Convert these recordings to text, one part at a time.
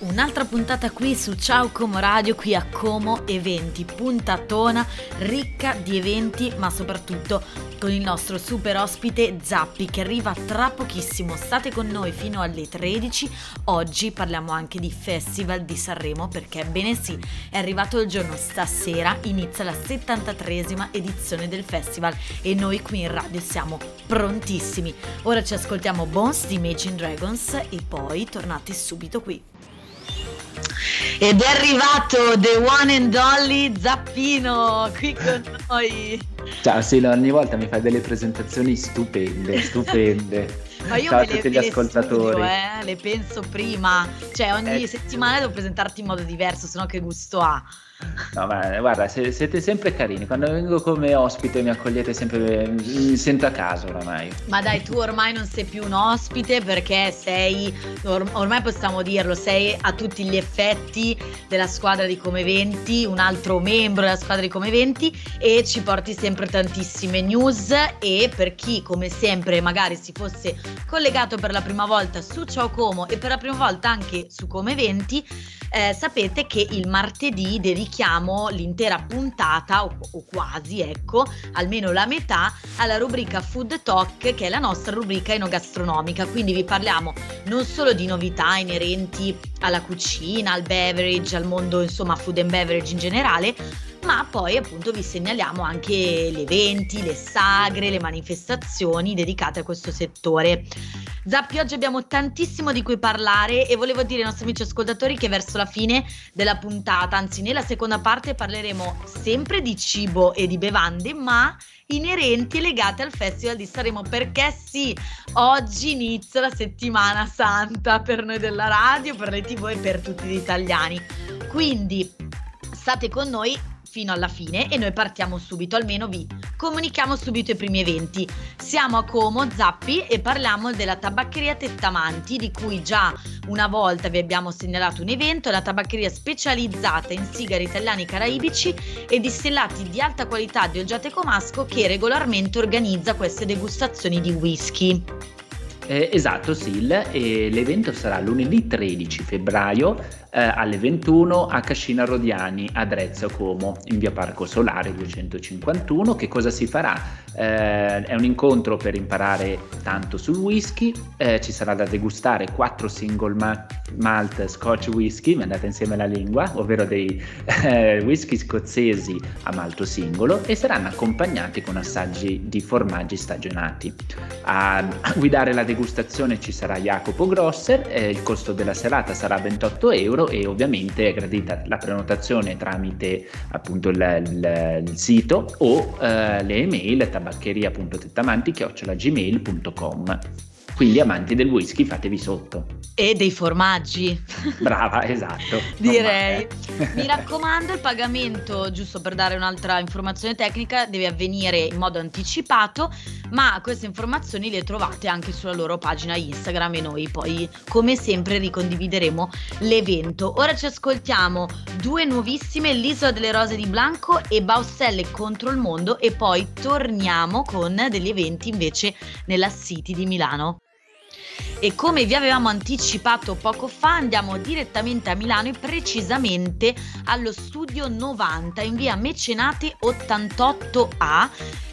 Un'altra puntata qui su Ciao Como Radio, qui a Como Eventi, puntatona ricca di eventi, ma soprattutto con il nostro super ospite Zappi che arriva tra pochissimo. State con noi fino alle 13. Oggi parliamo anche di Festival di Sanremo perché, bene sì, è arrivato il giorno stasera, inizia la 73esima edizione del festival e noi qui in radio siamo prontissimi. Ora ci ascoltiamo Bones di Imagine Dragons e poi tornate subito qui. Ed è arrivato The One and Only Zappino qui con noi. Ciao Sila, ogni volta mi fai delle presentazioni stupende, stupende. Ma io Ciao a tutti gli ascoltatori. Studio, eh, le penso prima, cioè ogni eh. settimana devo presentarti in modo diverso, sennò che gusto ha. No, ma guarda, siete sempre carini. Quando vengo come ospite mi accogliete sempre, mi sento a casa oramai. Ma dai, tu ormai non sei più un ospite perché sei, or- ormai possiamo dirlo, sei a tutti gli effetti della squadra di Come 20, un altro membro della squadra di Come 20 e ci porti sempre tantissime news e per chi come sempre magari si fosse collegato per la prima volta su Ciao Como e per la prima volta anche su Come 20, eh, sapete che il martedì dedichiamo l'intera puntata, o, o, quasi, ecco, almeno la metà, alla rubrica Food Talk, che è la nostra rubrica enogastronomica. Quindi vi parliamo non solo di novità inerenti alla cucina, al beverage, al mondo, insomma, food and beverage in generale, ma poi appunto vi segnaliamo anche gli eventi, le sagre, le manifestazioni dedicate a questo settore. Zappi, oggi abbiamo tantissimo di cui parlare e volevo dire ai nostri amici ascoltatori che verso la fine della puntata, anzi nella seconda parte, parleremo sempre di cibo e di bevande, ma inerenti e legate al Festival di Sanremo perché sì, oggi inizia la settimana santa per noi della radio, per le tv e per tutti gli italiani. Quindi state con noi fino alla fine e noi partiamo subito, almeno vi comunichiamo subito i primi eventi. Siamo a Como, Zappi e parliamo della tabaccheria Tettamanti di cui già una volta vi abbiamo segnalato un evento, la tabaccheria specializzata in sigari italiani caraibici e distillati di alta qualità di Olgiate Comasco che regolarmente organizza queste degustazioni di whisky. Eh, esatto, Sil, e l'evento sarà lunedì 13 febbraio eh, alle 21 a Cascina Rodiani a Drezzo Como in via Parco Solare 251. Che cosa si farà? Eh, è un incontro per imparare tanto sul whisky, eh, ci sarà da degustare quattro single ma- malt scotch whisky, mi è insieme la lingua, ovvero dei eh, whisky scozzesi a malto singolo e saranno accompagnati con assaggi di formaggi stagionati. A guidare la degustazione ci sarà Jacopo Grosser, eh, il costo della serata sarà 28 euro euro e ovviamente è gradita la prenotazione tramite appunto il, il, il sito o eh, le email tabaccheria.tettamanti.gmail.com quindi amanti del whisky fatevi sotto. E dei formaggi. Brava, esatto. Direi. Mi raccomando, il pagamento, giusto per dare un'altra informazione tecnica, deve avvenire in modo anticipato, ma queste informazioni le trovate anche sulla loro pagina Instagram e noi poi come sempre ricondivideremo l'evento. Ora ci ascoltiamo due nuovissime, l'Isola delle Rose di Blanco e Baustelle contro il mondo e poi torniamo con degli eventi invece nella City di Milano. E come vi avevamo anticipato poco fa, andiamo direttamente a Milano e precisamente allo studio 90 in via Mecenate 88A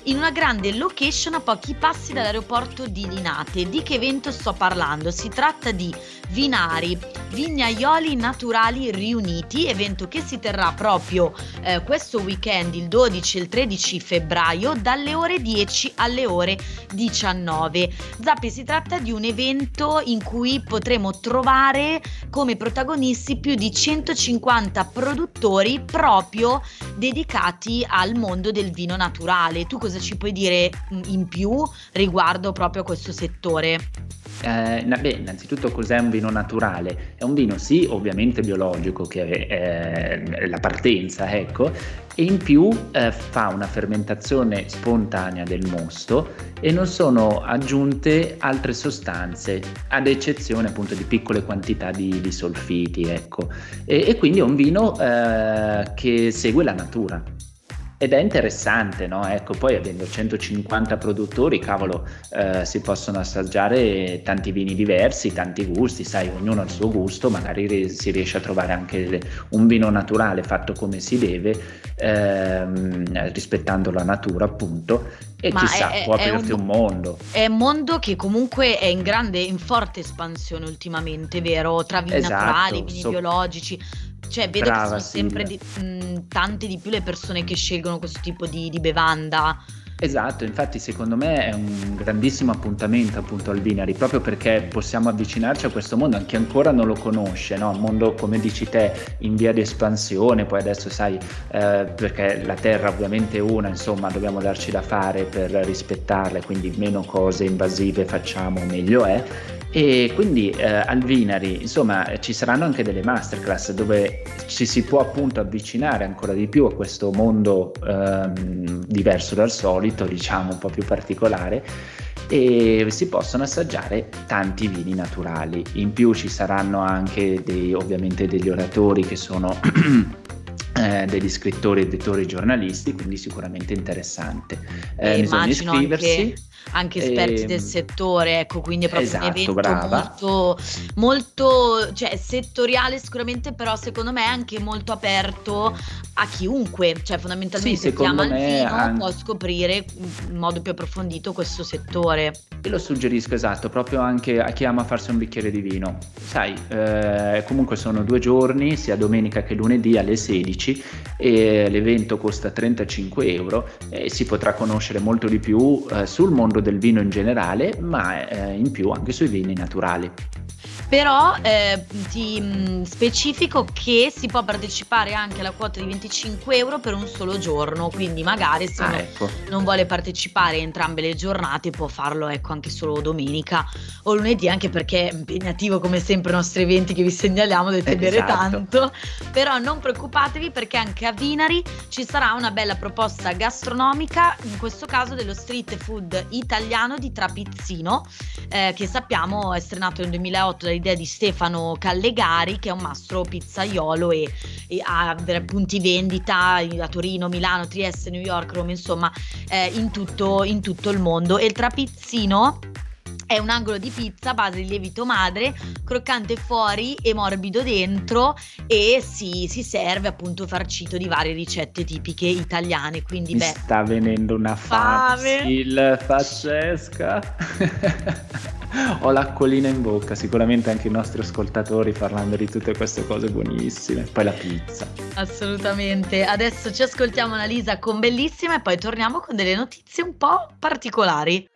in una grande location a pochi passi dall'aeroporto di Linate. Di che evento sto parlando? Si tratta di Vinari, Vignaioli Naturali Riuniti, evento che si terrà proprio eh, questo weekend, il 12 e il 13 febbraio, dalle ore 10 alle ore 19. Zappi, si tratta di un evento in cui potremo trovare come protagonisti più di 150 produttori proprio dedicati al mondo del vino naturale. Tu cosa ci puoi dire in più riguardo proprio a questo settore? Eh, beh, innanzitutto cos'è un vino naturale? È un vino sì, ovviamente biologico, che è, è la partenza, ecco, e in più eh, fa una fermentazione spontanea del mosto e non sono aggiunte altre sostanze, ad eccezione appunto di piccole quantità di, di solfiti, ecco. E, e, quindi è un vino eh, che segue la natura. Ed è interessante, no? Ecco, poi avendo 150 produttori, cavolo, eh, si possono assaggiare tanti vini diversi, tanti gusti, sai, ognuno ha il suo gusto, magari si riesce a trovare anche un vino naturale fatto come si deve, ehm, rispettando la natura, appunto, e Ma chissà, è, può aprirti un, un, mondo. È un mondo che comunque è in grande, in forte espansione ultimamente, vero? Tra vini esatto, naturali, vini so- biologici cioè, vedo Brava, che sono sempre di, mh, tante di più le persone che scelgono questo tipo di, di bevanda. Esatto, infatti secondo me è un grandissimo appuntamento appunto al Vinari, proprio perché possiamo avvicinarci a questo mondo, anche ancora non lo conosce, no? un mondo come dici te in via di espansione, poi adesso sai, eh, perché la Terra ovviamente è una, insomma dobbiamo darci da fare per rispettarla, quindi meno cose invasive facciamo meglio è e quindi eh, al Vinari, insomma, ci saranno anche delle masterclass dove ci si può appunto avvicinare ancora di più a questo mondo ehm, diverso dal solito, diciamo un po' più particolare e si possono assaggiare tanti vini naturali. In più ci saranno anche dei, ovviamente degli oratori che sono eh, degli scrittori, editori, giornalisti, quindi sicuramente interessante. Eh, iscriversi. Anche anche esperti e... del ehm, settore, ecco, quindi è proprio esatto, un evento brava. molto, molto cioè, settoriale sicuramente, però secondo me anche molto aperto a chiunque, cioè fondamentalmente sì, chi ama il vino anche... può scoprire in modo più approfondito questo settore. Io lo suggerisco esatto, proprio anche a chi ama farsi un bicchiere di vino. Sai, eh, comunque sono due giorni, sia domenica che lunedì alle 16 e l'evento costa 35 euro e si potrà conoscere molto di più eh, sul mondo del vino in generale, ma eh, in più anche sui vini naturali. Però eh, ti mh, mm, specifico che si può partecipare anche alla quota di 25 euro per un solo giorno, quindi magari se ah, uno ecco. non vuole partecipare entrambe le giornate può farlo ecco, anche solo domenica o lunedì, anche perché è impegnativo come sempre i nostri eventi che vi segnaliamo, dovete bere esatto. tanto, però non preoccupatevi perché anche a Vinari ci sarà una bella proposta gastronomica, in questo caso dello street food italiano di Trapizzino, eh, che sappiamo è strenato nel 2008 dall'idea di Stefano Callegari, che è un mastro pizzaiolo e, e ha punti vendita a Torino, Milano, Trieste, New York, Roma, insomma, eh, in, tutto, in tutto il mondo. E il trapizzino è un angolo di pizza a base di lievito madre, croccante fuori e morbido dentro e si, si serve appunto farcito di varie ricette tipiche italiane. Quindi, Mi beh, sta venendo una fame pazzesca. Ho l'acquolina in bocca, sicuramente anche i nostri ascoltatori parlando di tutte queste cose buonissime. Poi la pizza. Assolutamente. Adesso ci ascoltiamo Annalisa con Bellissima e poi torniamo con delle notizie un po' particolari.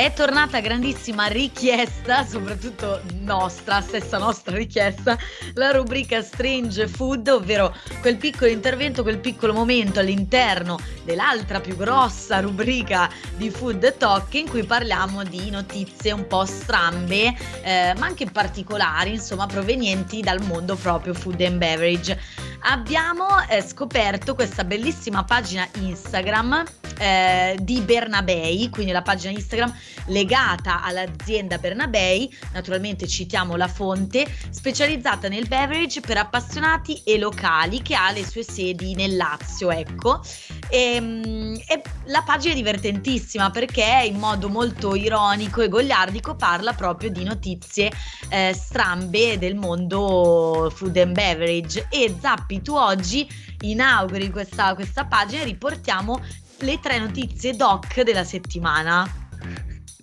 È tornata grandissima richiesta, soprattutto nostra, stessa nostra richiesta, la rubrica Strange Food, ovvero quel piccolo intervento, quel piccolo momento all'interno dell'altra più grossa rubrica di Food Talk in cui parliamo di notizie un po' strambe, eh, ma anche particolari, insomma, provenienti dal mondo proprio food and beverage. Abbiamo eh, scoperto questa bellissima pagina Instagram eh, di Bernabei, quindi la pagina Instagram legata all'azienda Bernabei, naturalmente citiamo la fonte, specializzata nel beverage per appassionati e locali che ha le sue sedi nel Lazio, ecco. E, ehm, e la pagina è divertentissima perché in modo molto ironico e gogliardico parla proprio di notizie eh, strambe del mondo food and beverage e Zappi tu oggi inauguri questa, questa pagina e riportiamo le tre notizie doc della settimana.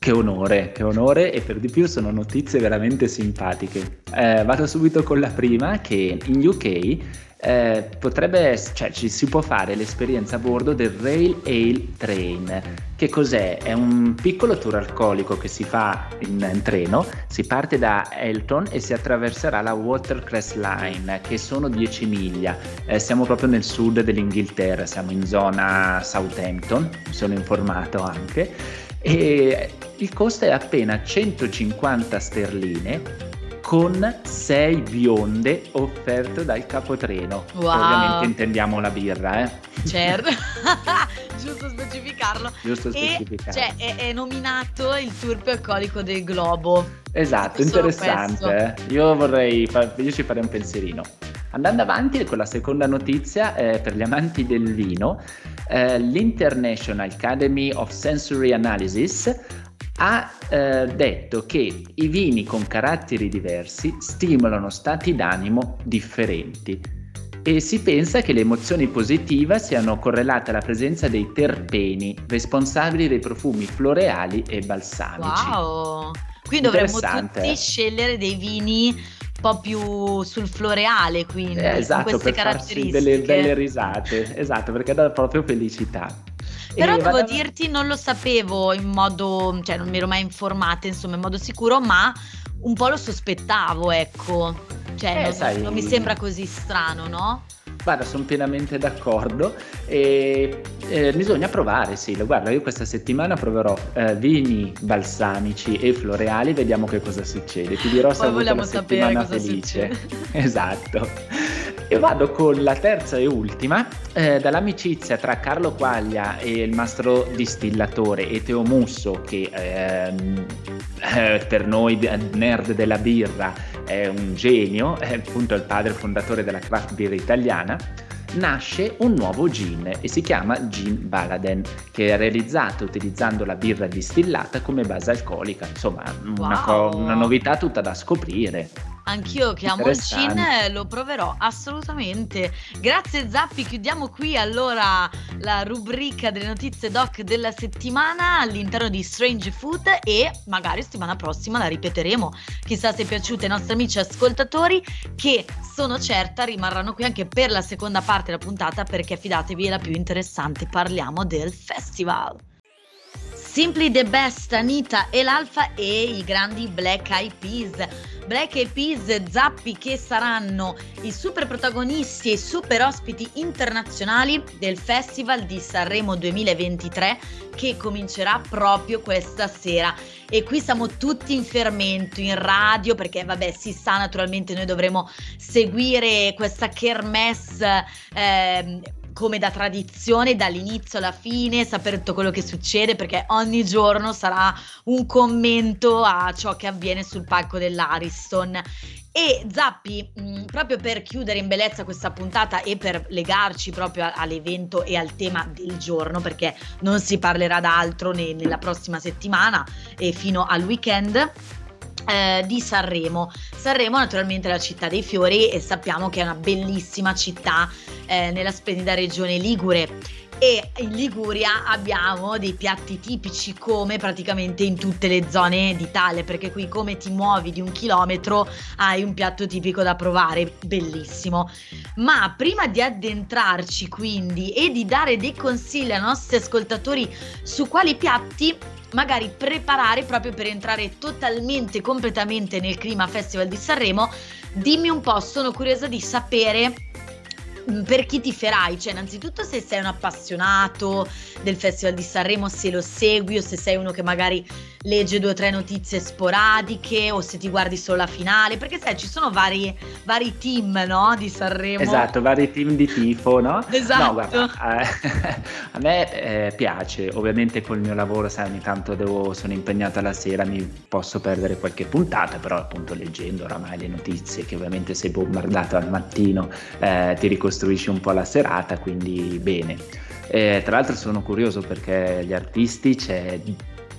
Che onore, che onore e per di più sono notizie veramente simpatiche. Eh, vado subito con la prima che in UK eh, potrebbe, cioè ci si può fare l'esperienza a bordo del Rail Ale Train. Che cos'è? È un piccolo tour alcolico che si fa in, in treno, si parte da Elton e si attraverserà la Watercress Line, che sono 10 miglia. Eh, siamo proprio nel sud dell'Inghilterra, siamo in zona Southampton, mi sono informato anche. E il costo è appena 150 sterline con sei bionde offerte dal capotreno. Wow. Ovviamente intendiamo la birra, eh? Certo, giusto specificarlo. Giusto specificarlo. cioè, è, è, nominato il tour più alcolico del globo. Esatto, interessante. Eh? Io vorrei, io ci farei un pensierino. Andando avanti con la seconda notizia, eh, per gli amanti del vino, eh, l'International Academy of Sensory Analysis ha eh, detto che i vini con caratteri diversi stimolano stati d'animo differenti e si pensa che le emozioni positive siano correlate alla presenza dei terpeni responsabili dei profumi floreali e balsamici. Wow! Qui dovremmo tutti eh? scegliere dei vini po' più sul floreale, quindi eh, esatto, con queste caratteristiche. delle belle risate, esatto, perché dà proprio felicità. Però E devo vado- dirti, non lo sapevo in modo, cioè non mi ero mai informata, insomma, in modo sicuro, ma un po' lo sospettavo, ecco. Cioè, Eh, non, sai- non mi sembra così strano, no? Guarda, sono pienamente d'accordo e eh, bisogna provare, sì. Guarda, io questa settimana proverò eh, vini balsamici e floreali, vediamo che cosa succede. Ti dirò se avuto una settimana felice. succede. Esatto. E vado con la terza e ultima, eh, dall'amicizia tra Carlo Quaglia e il mastro distillatore Eteo Musso, che ehm, eh, per noi nerd della birra è un genio, è appunto il padre fondatore della craft beer italiana, nasce un nuovo gin e si chiama Gin Baladen, che è realizzato utilizzando la birra distillata come base alcolica. Insomma, una, co- Wow. una novità tutta da scoprire. Anch'io che amo il eh, lo proverò assolutamente. Grazie Zappi, chiudiamo qui allora la rubrica delle notizie doc della settimana all'interno di Strange Food e magari settimana prossima la ripeteremo. Chissà se è piaciuta ai nostri amici ascoltatori che sono certa rimarranno qui anche per la seconda parte della puntata perché fidatevi è la più interessante, parliamo del festival. Simply the Best, Anita e l'Alfa e i grandi Black Eyed Peas. Black Eyed Peas, Zappi che saranno i super protagonisti e i super ospiti internazionali del Festival di Sanremo 2023 che comincerà proprio questa sera. E qui siamo tutti in fermento, in radio, perché vabbè si sa naturalmente noi dovremo seguire questa kermesse ehm, come da tradizione, dall'inizio alla fine, sapere tutto quello che succede, perché ogni giorno sarà un commento a ciò che avviene sul palco dell'Ariston. E Zappi, mh, proprio per chiudere in bellezza questa puntata e per legarci proprio a- all'evento e al tema del giorno, perché non si parlerà d'altro ne- nella prossima settimana e fino al weekend. Eh, di Sanremo. Sanremo naturalmente è la città dei fiori e sappiamo che è una bellissima città eh, nella splendida regione Ligure. E in Liguria abbiamo dei piatti tipici come praticamente in tutte le zone d'Italia, perché qui come ti muovi di un chilometro hai un piatto tipico da provare, bellissimo. Ma prima di addentrarci quindi e di dare dei consigli ai nostri ascoltatori su quali piatti magari preparare proprio per entrare totalmente, completamente nel clima Festival di Sanremo, dimmi un po', sono curiosa di sapere per chi ti ferai, cioè innanzitutto se sei un appassionato del Festival di Sanremo, se lo segui o se sei uno che magari legge due o tre notizie sporadiche o se ti guardi solo la finale, perché sai ci sono vari, vari team no, di Sanremo. Esatto, vari team di tifo, no? Esatto. No, guarda, eh, a me eh, piace, ovviamente col mio lavoro, sai, ogni tanto devo, sono impegnata la sera, mi posso perdere qualche puntata, però appunto leggendo oramai le notizie, che ovviamente sei bombardato al mattino, eh, ti ricostruisci un po' la serata, quindi bene. Eh, tra l'altro sono curioso perché gli artisti c'è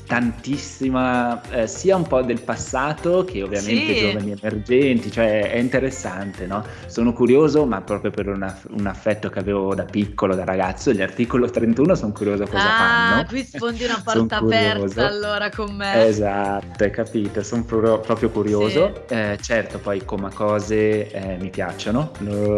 tantissima eh, sia un po' del passato che ovviamente Sì. giovani emergenti, cioè è interessante, no? Sono curioso, ma proprio per un, aff- un affetto che avevo da piccolo, da ragazzo, gli articolo 31 sono curioso cosa ah, fanno. qui sfondi una porta aperta allora con me. Esatto, hai capito, sono proprio curioso. Eh, certo, poi come cose eh, mi piacciono,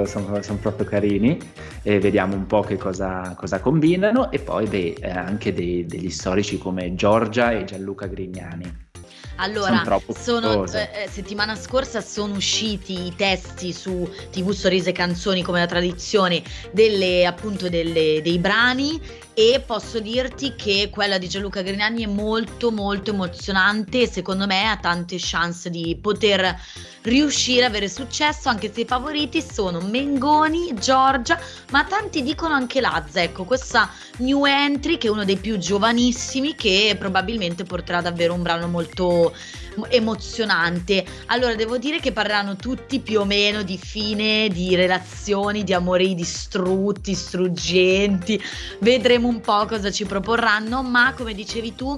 sono proprio carini e vediamo un po' che cosa, cosa combinano e poi beh, eh, anche dei- degli storici come Giorgia e Gianluca Grignani. Allora, sono, eh, eh, settimana scorsa sono usciti i testi su TV Sorrisi e Canzoni come la tradizione delle, appunto delle- dei brani e posso dirti che quella di Gianluca Grignani è molto molto emozionante e secondo me ha tante chance di poter riuscire a avere successo anche se i favoriti sono Mengoni, Giorgia ma tanti dicono anche Lazza ecco questa new entry che è uno dei più giovanissimi che probabilmente porterà davvero un brano molto emozionante. Allora, devo dire che parleranno tutti più o meno di fine, di relazioni, di amori distrutti, struggenti. Vedremo un po' cosa ci proporranno, ma come dicevi tu,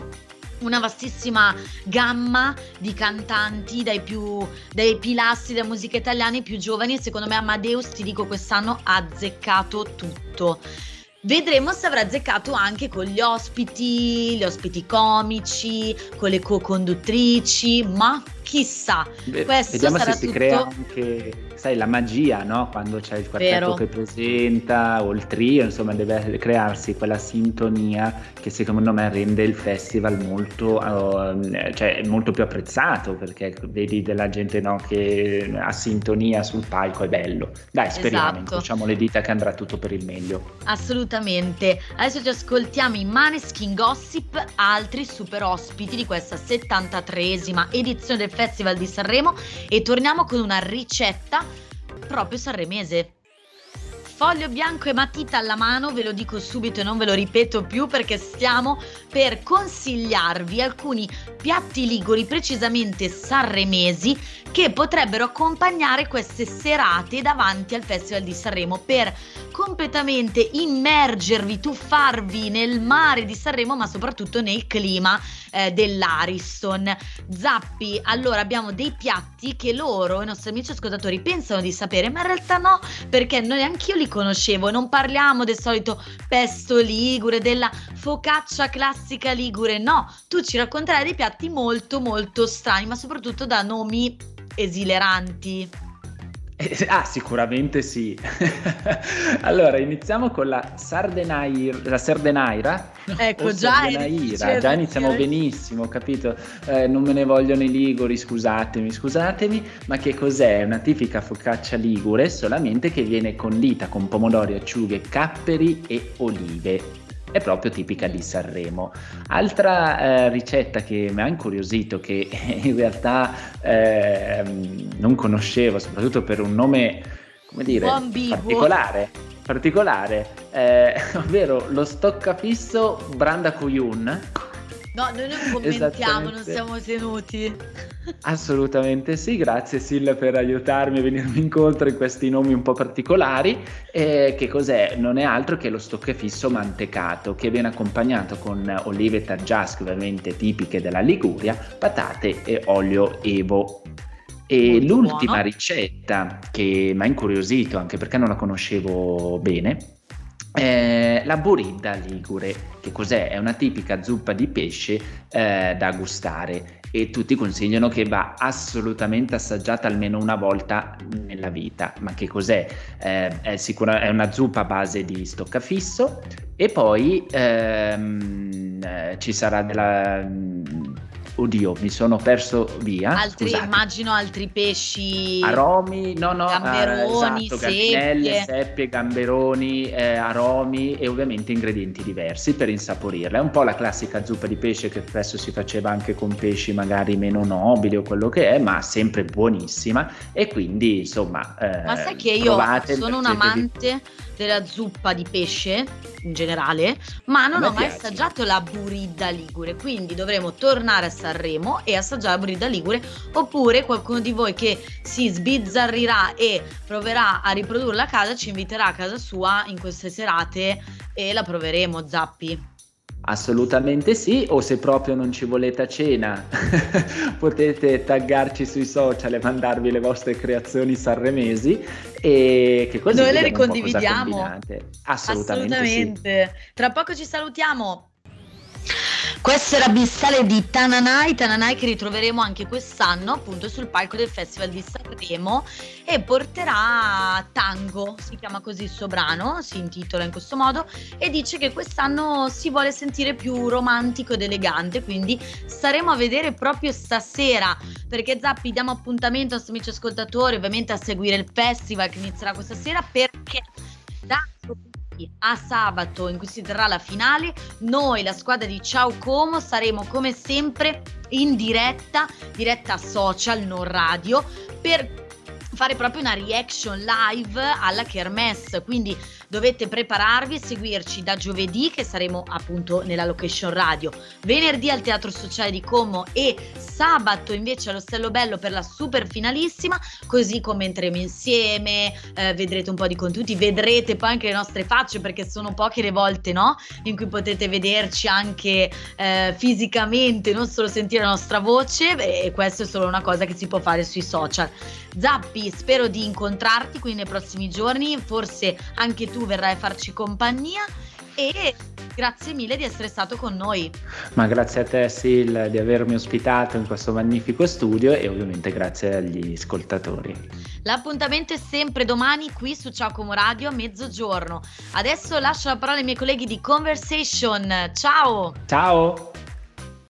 una vastissima gamma di cantanti dai più dai pilastri della musica italiana i più giovani e secondo me Amadeus ti dico quest'anno ha azzeccato tutto. Vedremo se avrà azzeccato anche con gli ospiti, gli ospiti comici, con le co-conduttrici, ma chissà. Beh, Questo vediamo se si tutto... crea anche, sai, la magia, no? Quando c'è il quartetto Vero. che presenta o il trio, insomma, deve crearsi quella sintonia che secondo me rende il festival molto, uh, cioè, molto più apprezzato perché vedi della gente no, che ha sintonia sul palco, è bello. Dai, speriamo, esatto. incrociamo le dita che andrà tutto per il meglio. Assolutamente. Adesso ci ascoltiamo i Maneskin Gossip, altri super ospiti di questa 73esima edizione del Festival di Sanremo e torniamo con una ricetta proprio sanremese. Foglio bianco e matita alla mano, ve lo dico subito e non ve lo ripeto più perché stiamo per consigliarvi alcuni piatti liguri, precisamente sanremesi, che potrebbero accompagnare queste serate davanti al Festival di Sanremo per completamente immergervi, tuffarvi nel mare di Sanremo, ma soprattutto nel clima eh, dell'Ariston. Zappi, allora abbiamo dei piatti che loro, i nostri amici ascoltatori, pensano di sapere, ma in realtà no, perché neanche io li conoscevo. Non parliamo del solito pesto ligure, della focaccia classica ligure, no, tu ci racconterai dei piatti molto molto strani, ma soprattutto da nomi esileranti. Ah, sicuramente sì. allora, iniziamo con la Sardenaira. La Sardenaira? Ecco, già, Sardenaira. già iniziamo benissimo, capito? Eh, non me ne vogliono i liguri, scusatemi, scusatemi, ma che cos'è? Una tipica focaccia ligure, solamente che viene condita con pomodori, acciughe, capperi e olive è proprio tipica di Sanremo. Altra eh, ricetta che mi ha incuriosito, che in realtà eh, non conoscevo, soprattutto per un nome, come dire, particolare, particolare eh, ovvero lo stoccafisso Branda Kuyun No, noi non commentiamo, non siamo tenuti. Assolutamente sì, grazie Sil per aiutarmi a venirmi incontro in questi nomi un po' particolari. Eh, che cos'è? Non è altro che lo stocchefisso mantecato che viene accompagnato con olive targiasche ovviamente tipiche della Liguria, patate e olio evo. E Molto l'ultima buono. ricetta che mi ha incuriosito, anche perché non la conoscevo bene, eh, la buridda ligure, che cos'è? È una tipica zuppa di pesce eh, da gustare e tutti consigliano che va assolutamente assaggiata almeno una volta nella vita. Ma che cos'è? Eh, è, sicura, è una zuppa a base di stoccafisso e poi ehm, eh, ci sarà della Oddio, mi sono perso via. Altri, scusate. immagino altri pesci. Aromi, no, no, gamberoni, eh, esatto, seppie. seppie, gamberoni, eh, aromi e ovviamente ingredienti diversi per insaporirla. È un po' la classica zuppa di pesce che spesso si faceva anche con pesci magari meno nobili o quello che è, ma sempre buonissima. E quindi, insomma, eh, ma sai che io sono un amante della zuppa di pesce in generale, ma non ho mai piace. assaggiato la buridda ligure, quindi dovremo tornare a Sanremo e assaggiare la buridda ligure, oppure qualcuno di voi che si sbizzarrirà e proverà a riprodurla a casa ci inviterà a casa sua in queste serate e la proveremo, Zappi. Assolutamente sì, o se proprio non ci volete a cena potete taggarci sui social e mandarvi le vostre creazioni sanremesi e che così noi le ricondividiamo. Assolutamente. Assolutamente. Sì. Tra poco ci salutiamo. Questo era Bissale di Tananai, Tananai che ritroveremo anche quest'anno appunto sul palco del Festival di Sanremo e porterà Tango, si chiama così il suo brano, si intitola in questo modo e dice che quest'anno si vuole sentire più romantico ed elegante, quindi staremo a vedere proprio stasera perché Zappi diamo appuntamento a nostri amici ascoltatori ovviamente a seguire il festival che inizierà questa sera perché da a sabato in cui si terrà la finale, noi, la squadra di Ciao Como, saremo come sempre in diretta, diretta social, non radio, per fare proprio una reaction live alla Kermesse, quindi dovete prepararvi e seguirci da giovedì che saremo appunto nella location radio, venerdì al Teatro Sociale di Como e sabato invece all'Ostello Bello per la super finalissima, così commenteremo insieme, eh, vedrete un po' di contenuti, vedrete poi anche le nostre facce perché sono poche le volte no? in cui potete vederci anche eh, fisicamente, non solo sentire la nostra voce e questo è solo una cosa che si può fare sui social. Zappi, spero di incontrarti qui nei prossimi giorni, forse anche tu verrai a farci compagnia e grazie mille di essere stato con noi. Ma grazie a te Sil di avermi ospitato in questo magnifico studio e ovviamente grazie agli ascoltatori. L'appuntamento è sempre domani qui su Ciao Como Radio a mezzogiorno. Adesso lascio la parola ai miei colleghi di Conversation. Ciao! Ciao!